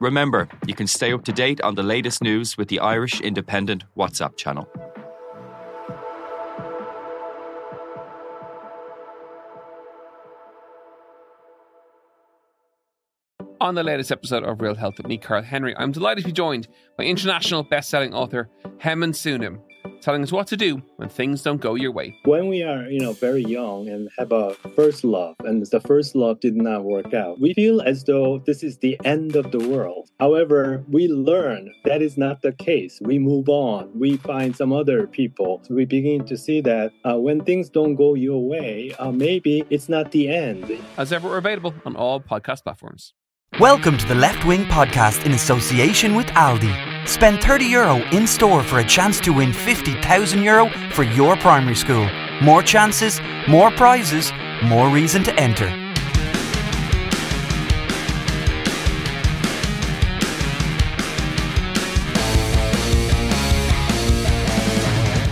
Remember, you can stay up to date on the latest news with the Irish Independent WhatsApp channel. On the latest episode of Real Health with me, Carl Henry, I'm delighted to be joined by international best-selling author Haemin Sunim, telling us what to do when things don't go your way. When we are, you know, very young and have a first love, and the first love did not work out, we feel as though this is the end of the world. However, we learn that is not the case. We move on. We find some other people. So we begin to see that uh, when things don't go your way, uh, maybe it's not the end. As ever, we're available on all podcast platforms. Welcome to the Left Wing Podcast in association with Aldi. Spend 30 euro in store for a chance to win 50,000 euro for your primary school. More chances, more prizes, more reason to enter.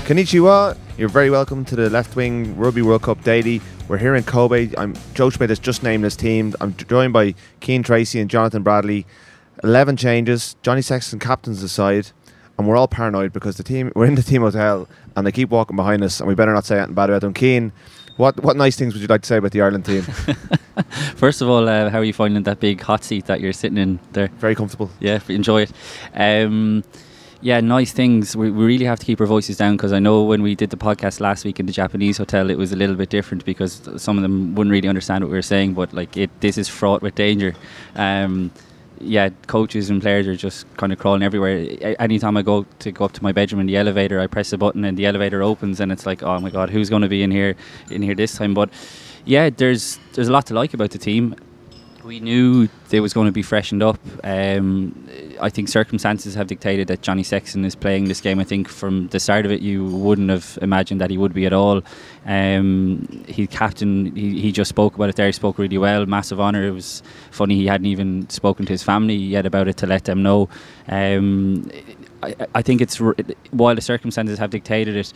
Konnichiwa, you're very welcome to the Left Wing Rugby World Cup Daily. We're here in Kobe. I'm Joe Schmidt has just named his team. I'm joined by Cian Tracey and Jonathan Bradley. Eleven changes. Johnny Sexton captains the side, and we're all paranoid because the team we're in the team hotel and they keep walking behind us, and we better not say anything bad about them. Cian, what what nice things would you like to say about the Ireland team? First of all, uh, how are you finding that big hot seat that you're sitting in there? Very comfortable. Yeah, enjoy it. Um, yeah, nice things. We, we really have to keep our voices down because I know when we did the podcast last week in the Japanese hotel, it was a little bit different because some of them wouldn't really understand what we were saying. But like, it this is fraught with danger. Um, yeah, coaches and players are just kind of crawling everywhere. Anytime I go to go up to my bedroom in the elevator, I press a button and the elevator opens, and it's like, oh my god, who's going to be in here in here this time? But yeah, there's there's a lot to like about the team. We knew they was going to be freshened up. Um, I think circumstances have dictated that Johnny Sexton is playing this game. I think from the start of it, you wouldn't have imagined that he would be at all. Um, he captain. He, he just spoke about it there. He spoke really well. Massive honour. It was funny. He hadn't even spoken to his family yet about it to let them know. Um, I, I think it's while the circumstances have dictated it,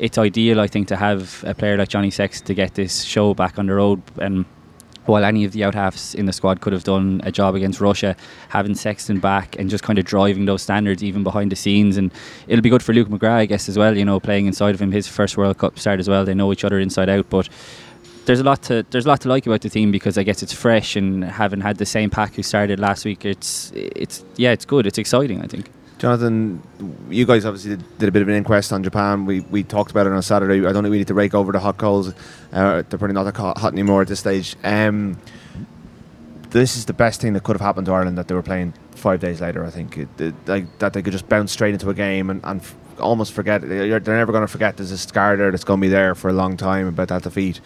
it's ideal. I think to have a player like Johnny Sexton to get this show back on the road and while any of the out halves in the squad could have done a job against Russia, having Sexton back and just kind of driving those standards even behind the scenes, and it'll be good for Luke McGrath, I guess, as well. You know, playing inside of him, his first World Cup start as well. They know each other inside out, but. There's a lot to there's a lot to like about the team because I guess it's fresh and having had the same pack who started last week. It's it's yeah, it's good. It's exciting. I think. Jonathan, you guys obviously did, did a bit of an inquest on Japan. We we talked about it on Saturday. I don't think we need to rake over the hot coals. Uh, they're probably not that hot anymore at this stage. Um, this is the best thing that could have happened to Ireland that they were playing five days later. I think it, it, like that they could just bounce straight into a game and, and f- almost forget. They're never going to forget. There's a scar there that's going to be there for a long time about that defeat,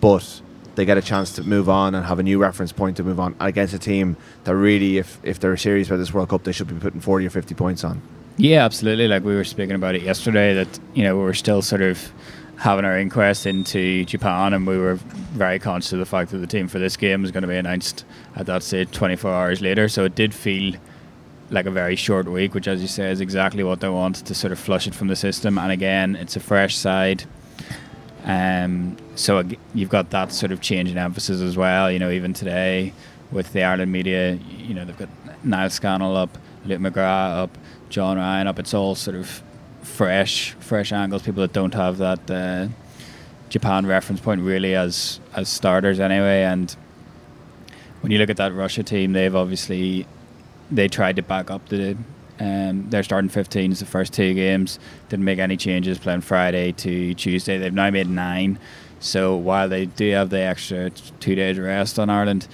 but they get a chance to move on and have a new reference point to move on against a team that really, if if they're serious about this World Cup, they should be putting forty or fifty points on. Yeah, absolutely. Like we were speaking about it yesterday, that you know we were still sort of having our inquest into Japan, and we were very conscious of the fact that the team for this game was going to be announced at that stage 24 hours later. So it did feel like a very short week, which, as you say, is exactly what they want to sort of flush it from the system. And again, it's a fresh side. Um, so you've got that sort of change in emphasis as well. You know, even today with the Ireland media, you know, they've got Niall Scannell up, Luke McGrath up, John Ryan up. It's all sort of fresh, fresh angles. People that don't have that uh, Japan reference point really as as starters anyway. And when you look at that Russia team, they've obviously they tried to back up the um, their starting 15s the first two games. Didn't make any changes playing Friday to Tuesday. They've now made nine. So while they do have the extra two days rest on Ireland,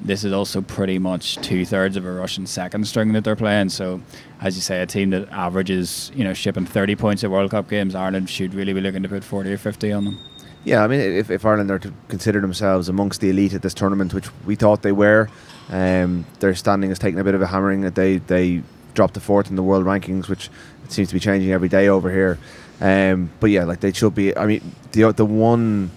this is also pretty much two thirds of a Russian second string that they're playing. So, as you say, a team that averages, you know, shipping 30 points at World Cup games, Ireland should really be looking to put 40 or 50 on them. Yeah, I mean, if, if Ireland are to consider themselves amongst the elite at this tournament, which we thought they were, um, their standing has taken a bit of a hammering. They they dropped to fourth in the world rankings, which seems to be changing every day over here. Um, but yeah, like they should be. I mean, the the one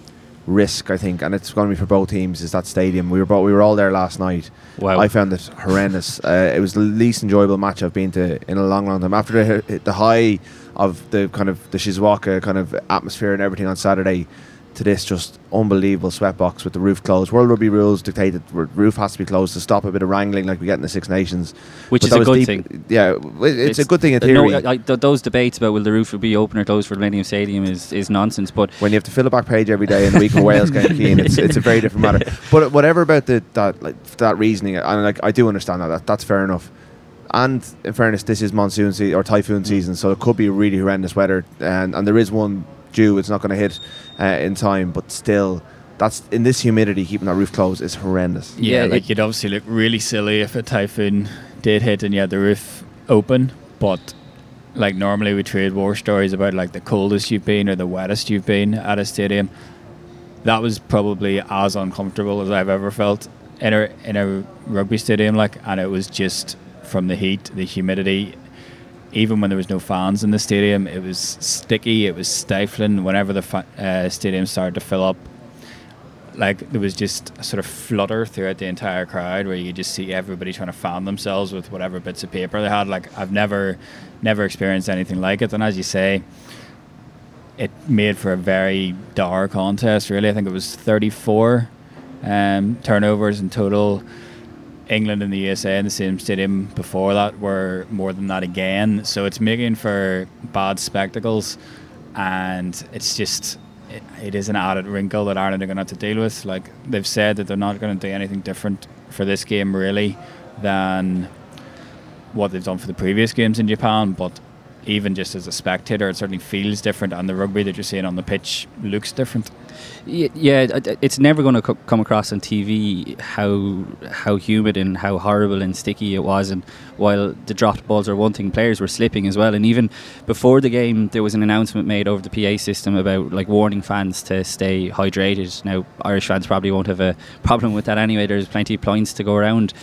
risk I think, and it's going to be for both teams, is that stadium. We were both, we were all there last night. Wow. I found it horrendous. Uh, it was the least enjoyable match I've been to in a long, long time. After the the high of the kind of the Shizuoka kind of atmosphere and everything on Saturday, to this just unbelievable sweatbox with the roof closed. World Rugby rules dictate that the roof has to be closed to stop a bit of wrangling like we get in the Six Nations. Which But is a good deep- thing. Yeah, w- it's, a good thing in theory. No, I, I, th- those debates about will the roof be open or closed for Millennium Stadium is, is nonsense. But when you have to fill a back page every day in the week of Wales game Cian, it's, it's a very different matter. But whatever about the that like that reasoning, and like I do understand that, that that's fair enough. And in fairness, this is monsoon se- or typhoon mm. season, so it could be really horrendous weather, and and there is one due. It's not going to hit uh, in time, but still, that's in this humidity, keeping that roof closed is horrendous. Yeah, Yeah, like it- you'd obviously look really silly if a typhoon did hit and you had the roof open, but like normally we trade war stories about like the coldest you've been or the wettest you've been at a stadium. That was probably as uncomfortable as I've ever felt in a in a rugby stadium, like, and it was just from the heat, the humidity. Even when there was no fans in the stadium, it was sticky. It was stifling. Whenever the fa- uh, stadium started to fill up, like there was just a sort of flutter throughout the entire crowd where you just see everybody trying to fan themselves with whatever bits of paper they had. Like I've never, never experienced anything like it. And as you say, it made for a very dark contest. Really, I think it was 34 um, turnovers in total. England and the USA in the same stadium before that were more than that again. So it's making for bad spectacles, and it's just it, it is an added wrinkle that Ireland are going to have to deal with. Like they've said that they're not going to do anything different for this game really than what they've done for the previous games in Japan, but. Even just as a spectator, it certainly feels different, and the rugby that you're seeing on the pitch looks different. Yeah, it- it- it's never going to co- come across on TV how how humid and how horrible and sticky it was. And while the dropped balls are one thing, players were slipping as well. And even before the game, there was an announcement made over the PA system about like warning fans to stay hydrated. Now, Irish fans probably won't have a problem with that anyway. There's plenty of points to go around.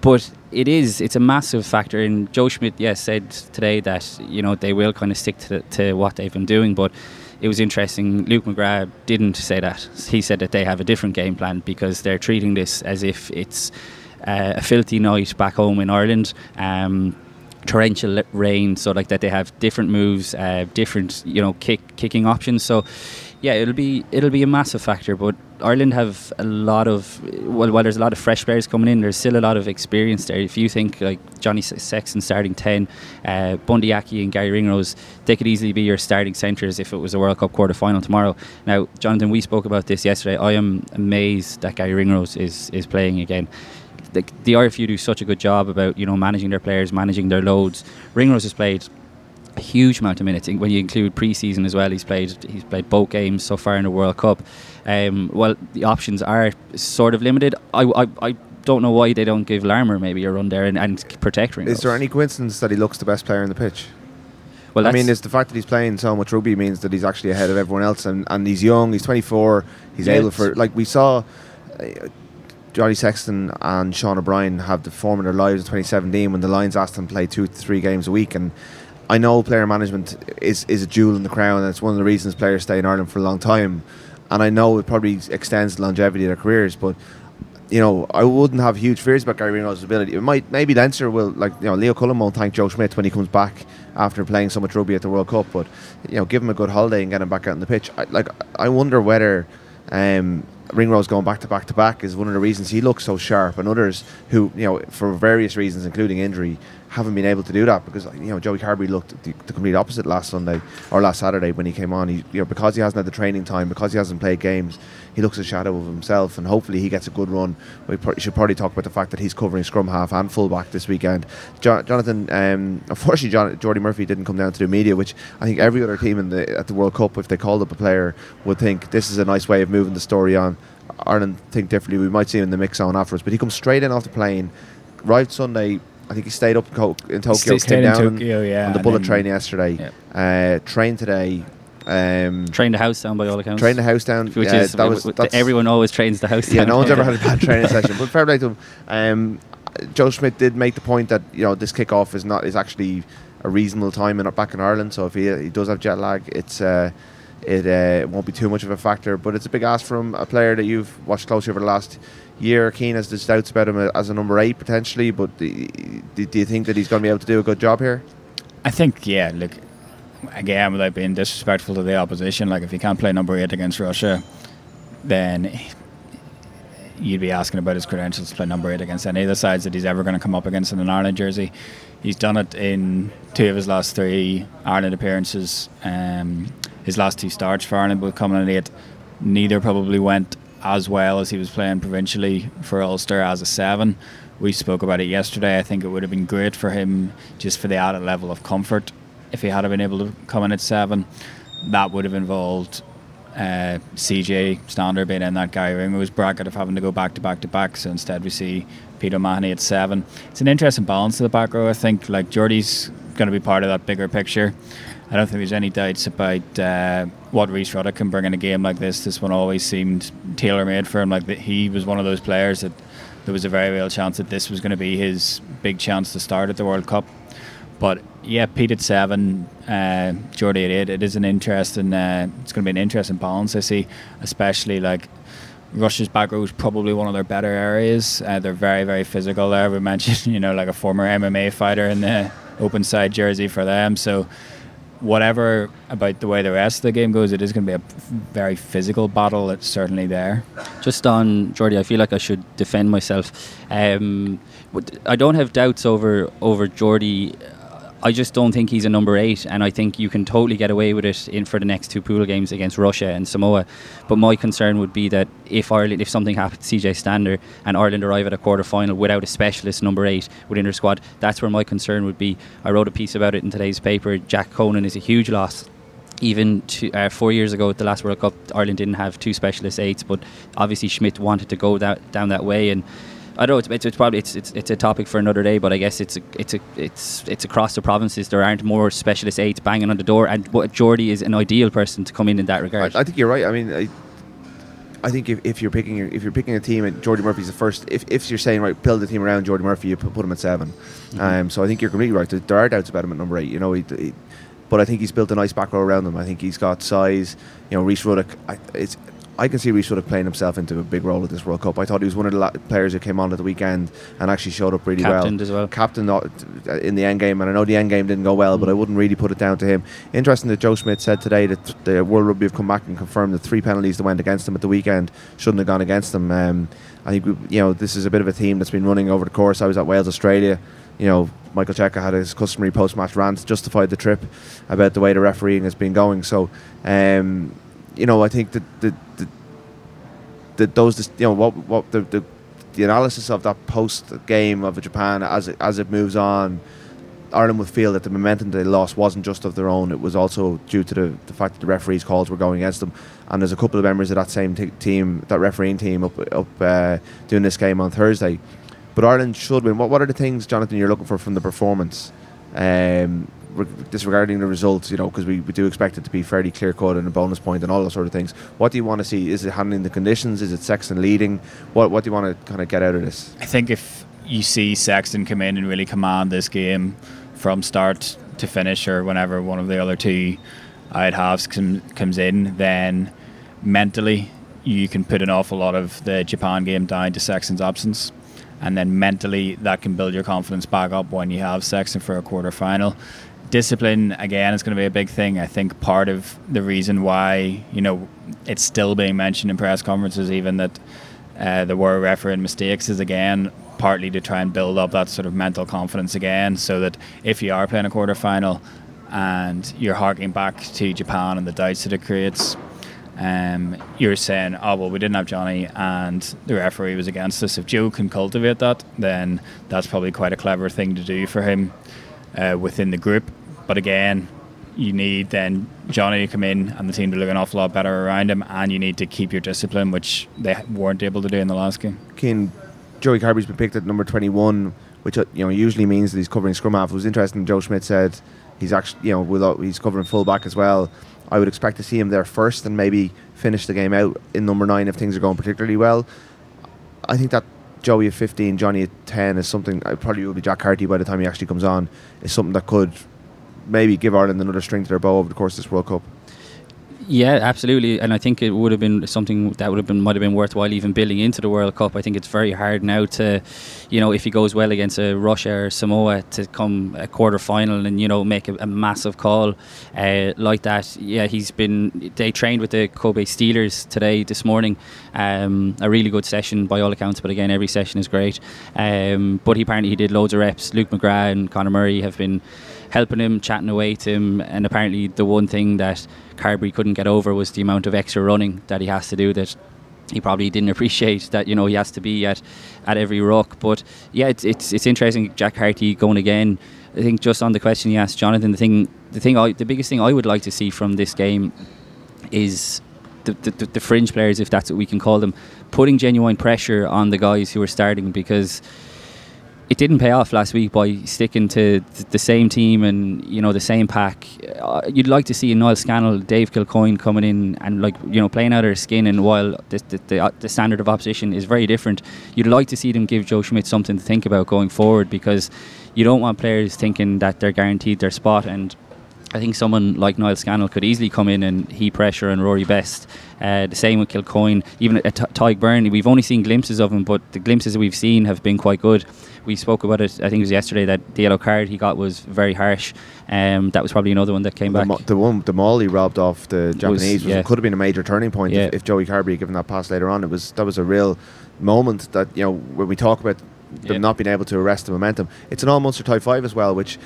But it is, it's a massive factor. And Joe Schmidt, yes, said today that, you know, they will kind of stick to, to what they've been doing. But it was interesting. Luke McGrath didn't say that. He said that they have a different game plan because they're treating this as if it's uh, a filthy night back home in Ireland. Um, torrential rain, so like that they have different moves, uh, different you know kick kicking options. So yeah, it'll be it'll be a massive factor. But Ireland have a lot of well, while there's a lot of fresh players coming in, there's still a lot of experience there. If you think like Johnny Sexton starting ten, uh, Bundee Aki and Garry Ringrose, they could easily be your starting centres if it was a World Cup quarter final tomorrow. Now, Jonathan, we spoke about this yesterday. I am amazed that Garry Ringrose is is playing again the, the IRFU do such a good job about you know managing their players, managing their loads. Ringrose has played a huge amount of minutes when you include pre-season as well. He's played he's played both games so far in the World Cup. Um, well, the options are sort of limited. I, I, I don't know why they don't give Larmour maybe a run there and, and protect Ringrose. Is there any coincidence that he looks the best player on the pitch? Well, I mean, it's the fact that he's playing so much rugby means that he's actually ahead of everyone else, and, and he's young. He's 24. He's Yeah, able for like we saw. Uh, Johnny Sexton and Sean O'Brien have the form of their lives in 2017 when the Lions asked them to play two to three games a week. And I know player management is, is a jewel in the crown, and it's one of the reasons players stay in Ireland for a long time. And I know it probably extends the longevity of their careers, but you know, I wouldn't have huge fears about Garry Ringrose's ability. It might maybe Leinster will like you know Leo Cullen won't thank Joe Schmidt when he comes back after playing so much rugby at the World Cup, but you know, give him a good holiday and get him back out on the pitch. I, like I wonder whether um, Ringrose going back to back to back is one of the reasons he looks so sharp, and others who you know for various reasons, including injury, haven't been able to do that because you know Joey Carbery looked the, the complete opposite last Sunday or last Saturday when he came on. He you know because he hasn't had the training time, because he hasn't played games, he looks a shadow of himself, and hopefully he gets a good run. We should probably talk about the fact that he's covering scrum half and fullback this weekend. Jo- Jonathan, um, unfortunately, John- Jordi Murphy didn't come down to do media, which I think every other team in the at the World Cup, if they called up a player, would think this is a nice way of moving the story on. Ireland think differently. We might see him in the mix zone afterwards, but he comes straight in off the plane. Arrived Sunday. I think he stayed up in, Co- in Tokyo. Stay- came stayed in down on- Tokyo, yeah, on the bullet train yesterday. Uh, trained today. Um, trained the house down by all accounts. trained the house down. which yeah, is that was w- w- that's- everyone always trains the house. yeah, down. no one's ever had a bad training session. But fair play to him. Um, Joe Schmidt did make the point that you know this kickoff is not is actually a reasonable time in back in Ireland. So if he, he does have jet lag, it's uh, it uh, won't be too much of a factor. But it's a big ask from a player that you've watched closely over the last year. Cian has his doubts about him as a number eight potentially, but do, do, you think that he's going to be able to do a good job here? I think, yeah, look, again, without being disrespectful to the opposition, like if he can't play number eight against Russia, then you'd be asking about his credentials to play number eight against any of the sides that he's ever going to come up against in an Ireland jersey. He's done it in two of his last three Ireland appearances. Um, his last two starts for Ireland both coming in eight. Neither probably went as well as he was playing provincially for Ulster as a seven. We spoke about it yesterday. I think it would have been great for him just for the added level of comfort if he had been able to come in at seven. That would have involved uh, CJ Stander being in that Garry Ringrose bracket of having to go back to back to back. So instead, we see Peter O'Mahony at seven. It's an interesting balance to the back row. I think like Jordi's going to be part of that bigger picture. I don't think there's any doubts about uh, what Rhys Ruddock can bring in a game like this. This one always seemed tailor made for him. Like he was one of those players that there was a very real chance that this was going to be his big chance to start at the World Cup. But yeah, Pete at seven, uh, Jordi at eight. It is an interesting. Uh, it's going to be an interesting balance. I see, especially like Russia's back row is probably one of their better areas. Uh, they're very very physical there. We mentioned you know like a former MMA fighter in the open side jersey for them. So whatever about the way the rest of the game goes, it is going to be a very physical battle. It's certainly there. Just on Jordi, I feel like I should defend myself. Um, I don't have doubts over over Jordi I just don't think he's a number eight, and I think you can totally get away with it in for the next two pool games against Russia and Samoa. But my concern would be that if Ireland, if something happens to CJ Stander and Ireland arrive at a quarter final without a specialist number eight within their squad, that's where my concern would be. I wrote a piece about it in today's paper. Jack Conan is a huge loss even two, uh, four years ago at the last World Cup, Ireland didn't have two specialist eights, but obviously Schmidt wanted to go that, down that way, and I don't know. It's, it's, probably it's, it's it's a topic for another day, but I guess it's a, it's a, it's it's across the provinces. There aren't more specialist eights banging on the door, and what Jordi is an ideal person to come in in that regard. I, I think you're right. I mean. I, I think if, if you're picking if you're picking a team and Jordi Murphy's the first, if, if you're saying right, build the team around Jordi Murphy, you put, him at 7 mm-hmm. Um, so I think you're completely right. There are doubts about him at number eight. You know, he, he, but I think he's built a nice back row around him. I think he's got size. You know, Rhys Ruddock. I, it's I can see Rhys sort of playing himself into a big role at this World Cup. I thought he was one of the la- players who came on at the weekend and actually showed up really Captained well. as well. Captain uh, in the end game, and I know the end game didn't go well, mm. but I wouldn't really put it down to him. Interesting that Joe Schmidt said today that the World Rugby have come back and confirmed the three penalties that went against them at the weekend shouldn't have gone against them. Um, I think we, you know this is a bit of a theme that's been running over the course. I was at Wales Australia. You know, Michael Cheika had his customary post-match rant, justified the trip about the way the refereeing has been going. So, um, you know, I think that the, the those you know what what the, the the analysis of that post game of Japan as it, as it moves on, Ireland would feel that the momentum they lost wasn't just of their own; it was also due to the, the fact that the referees' calls were going against them. And there's a couple of members of that same t- team, that refereeing team, up up uh, doing this game on Thursday. But Ireland should win. What what are the things, Jonathan, you're looking for from the performance? Um, disregarding the results, you know, because we, we do expect it to be fairly clear cut and a bonus point and all those sort of things. What do you want to see? Is it handling the conditions? Is it Sexton leading? What what do you want to kind of get out of this? I think if you see Sexton come in and really command this game from start to finish, or whenever one of the other two out halves com- comes in, then mentally you can put an awful lot of the Japan game down to Sexton's absence and then mentally that can build your confidence back up when you have Sexton for a quarter final discipline again is going to be a big thing. I think part of the reason why you know it's still being mentioned in press conferences, even that uh, there were refereeing mistakes, is again partly to try and build up that sort of mental confidence again, so that if you are playing a quarter final and you're harking back to Japan and the doubts that it creates. Um, you're saying, oh well, we didn't have Johnny, and the referee was against us. If Joe can cultivate that, then that's probably quite a clever thing to do for him uh, within the group. But again, you need then Johnny to come in and the team to look an awful lot better around him, and you need to keep your discipline, which they weren't able to do in the last game. Cian, Joey Carbery's been picked at number 21, which uh, you know usually means that he's covering scrum half. It was interesting. Joe Schmidt said he's actually you know he's covering full back as well. I would expect to see him there first and maybe finish the game out in number nine if things are going particularly well. I think that Joey at 15, Johnny at 10 is something. I probably will be Jack Carty by the time he actually comes on. Is something that could maybe give Ireland another string to their bow over the course of this World Cup. Yeah, absolutely, and I think it would have been something that would have been might have been worthwhile even building into the World Cup. I think it's very hard now to, you know, if he goes well against a Russia or Samoa to come a quarter final and you know make a, a massive call uh, like that. Yeah, he's been. They trained with the Kobe Steelers today this morning. Um, a really good session by all accounts, but again, every session is great. Um, but he apparently he did loads of reps. Luke McGrath and Conor Murray have been helping him, chatting away to him, and apparently the one thing that Carbery couldn't get over was the amount of extra running that he has to do that he probably didn't appreciate that you know he has to be at at every ruck but yeah it's it's, it's interesting Jack Carty going again. I think just on the question you asked Jonathan the thing the thing I, the biggest thing I would like to see from this game is the, the, the fringe players if that's what we can call them putting genuine pressure on the guys who are starting because it didn't pay off last week by sticking to the same team and you know the same pack. Uh, you'd like to see Niall Scannell, Dave Kilcoyne coming in and like you know playing out of their skin. And while the the, the, uh, the standard of opposition is very different, you'd like to see them give Joe Schmidt something to think about going forward because you don't want players thinking that they're guaranteed their spot and. I think someone like Niall Scannell could easily come in and he pressure and Rory Best. Uh, the same with Kilcoyne, even at T- Tadhg Beirne. We've only seen glimpses of him, but the glimpses that we've seen have been quite good we spoke about it. I think it was yesterday that the yellow card he got was very harsh. Um, that was probably another one that came the back. Mo- the one, the maul he robbed off the Japanese, was, yeah. could have been a major turning point Yeah. if, if Joey Carbery had given that pass later on. It was that was a real moment that you know when we talk about them Yeah. not being able to arrest the momentum. It's an all Munster tight five as well, which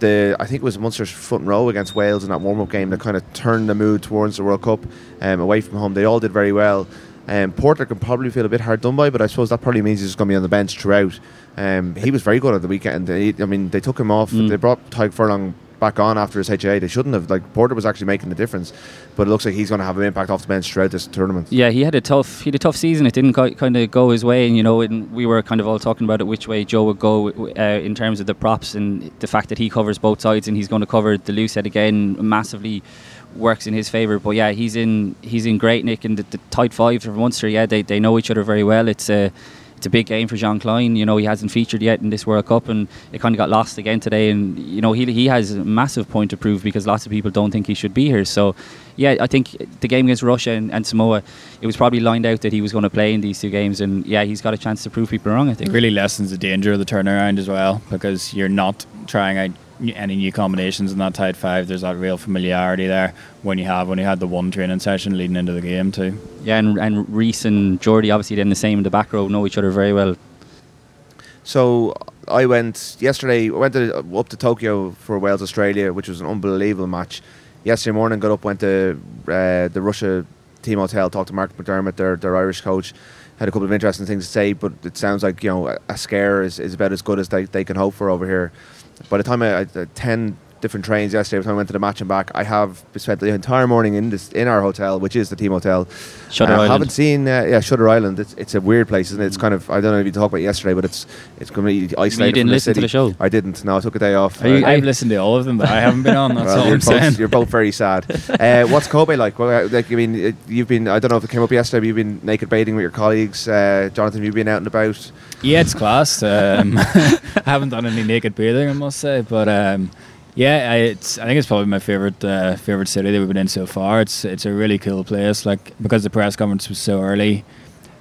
the I think it was Munster's front row against Wales in that warm up game that kind of turned the mood towards the World Cup um, away from home. They all did very well. Um, Porter can probably feel a bit hard done by, but I suppose that probably means he's just going to be on the bench throughout. Um, he was very good at the weekend. He, I mean, they took him off. Mm. They brought Tadhg Furlong back on after his HIA. They shouldn't have. Like Porter was actually making the difference, but it looks like he's going to have an impact off the bench throughout this tournament. Yeah, he had a tough he had a tough season. It didn't quite, kind of go his way, and you know, and we were kind of all talking about it which way Joe would go uh, in terms of the props and the fact that he covers both sides and he's going to cover the loose head again massively works in his favour. But yeah, he's in he's in great nick and the, the tight five for Munster. Yeah, they, they know each other very well. It's a it's a big game for Jean Kleyn. You know, he hasn't featured yet in this World Cup, and it kind of got lost again today. And you know, he he has a massive point to prove because lots of people don't think he should be here. So, yeah, I think the game against Russia and, and Samoa, it was probably lined out that he was going to play in these two games, and yeah, he's got a chance to prove people wrong. I think. It really lessens the danger of the turnaround as well because you're not trying out any new combinations in that tight five. There's that real familiarity there when you have when you had the one training session leading into the game too. Yeah, and, and Rhys and Jordi obviously then the same in the back row know each other very well. So I went yesterday. I went to, up to Tokyo for Wales Australia, which was an unbelievable match. Yesterday morning, got up, went to uh, the Russia team hotel, talked to Mark McDermott, their their Irish coach. Had a couple of interesting things to say, but it sounds like you know a, a scare is, is about as good as they, they can hope for over here. By the time I, I had ten different trains yesterday, by the time I went to the match and back, I have spent the entire morning in this in our hotel, which is the team hotel. Shutter I Island. haven't seen uh, yeah Shutter Island. It's, it's a weird place, isn't it? It's kind of I don't know if you talked about it yesterday, but it's it's completely isolated. didn't from the listen to city. the show? I didn't. No, I took a day off. Are you- Uh, I've listened to all of them, but I haven't been on. That's well, all you're, I'm saying. both, you're both very sad. Uh, what's Kobe like? Well, uh, like I mean, you've been. I don't know if it came up yesterday. But you've been naked bathing with your colleagues. Uh, Jonathan, you've been out and about. Yeah, it's class. Um, I haven't done any naked bathing, I must say, but um, yeah, I, it's. I think it's probably my favorite uh, favorite city that we've been in so far. It's it's a really cool place. Like because the press conference was so early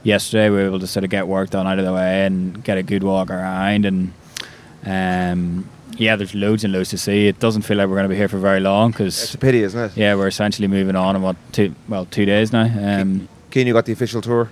yesterday, we were able to sort of get work done out of the way and get a good walk around. And um, yeah, there's loads and loads to see. It doesn't feel like we're going to be here for very long because It's a pity, isn't it? yeah, we're essentially moving on in what two well two days now. Um, Cian, you got the official tour.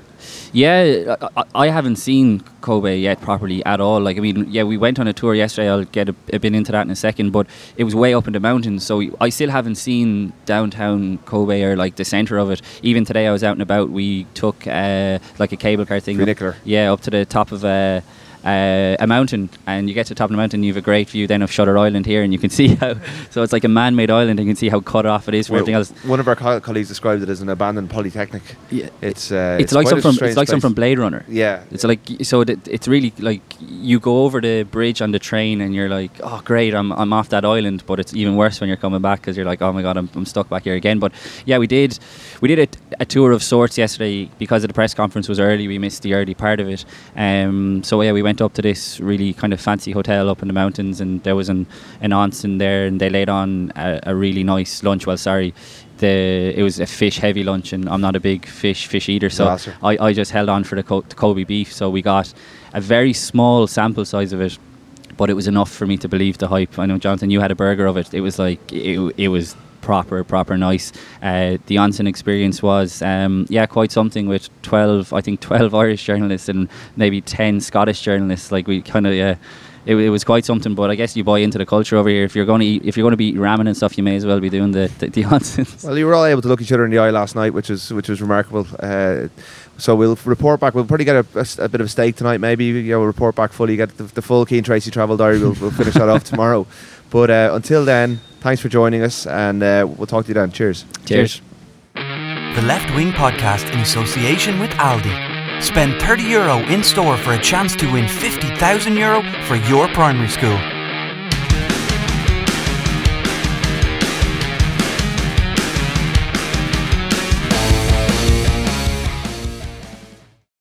Yeah, I, I- haven't seen Kobe yet properly at all. Like, I mean, yeah, we went on a tour yesterday. I'll get a, a bit into that in a second, but it was way up in the mountains, so I still haven't seen downtown Kobe or like the center of it. Even today, I was out and about. We took uh, like a cable car thing. up- Funicular. yeah, up to the top of a. Uh, a mountain, and you get to the top of the mountain. You have a great view then of Shutter Island here, and you can see how. So it's like a man-made island. and You can see how cut off it is from Well, everything else. One of our co- colleagues described it as an abandoned polytechnic. Yeah, It's uh, it's, like quite some from it's like some place. from Blade Runner. Yeah, It's like so that it's really like you go over the bridge on the train and you're like, oh great, I'm, I'm off that island. But it's even worse when you're coming back because you're like, oh my god, I'm, I'm stuck back here again. But yeah, we did we did a, a tour of sorts yesterday because of the press conference was early. We missed the early part of it. Um, so yeah, we went up to this really kind of fancy hotel up in the mountains, and there was an an onsen there, and they laid on a, a really nice lunch. Well, sorry, the it was a fish heavy lunch, and I'm not a big fish fish eater, so Glasser. I, I just held on for the, Co- the Kobe beef. So we got a very small sample size of it, but it was enough for me to believe the hype. I know Jonathan, you had a burger of it. It was like it, it was proper proper nice. Uh, the onsen experience was um, yeah quite something with twelve I think twelve Irish journalists and maybe ten Scottish journalists. Like we kind of yeah. It, it was quite something, but I guess you buy into the culture over here. If you're going to eat, if you're going to be ramen and stuff, you may as well be doing the the, the. Well, you were all able to look each other in the eye last night, which was which was remarkable. Uh, so we'll report back. We'll probably get a bit of a steak tonight. Maybe you know, we'll report back fully. Get the, the full Cian Tracey travel diary. We'll, we'll finish that off tomorrow. But uh, until then, thanks for joining us, and uh, we'll talk to you then. Cheers. Cheers. The Left Wing Podcast in association with Aldi. Spend 30 euro in store for a chance to win 50,000 euro for your primary school.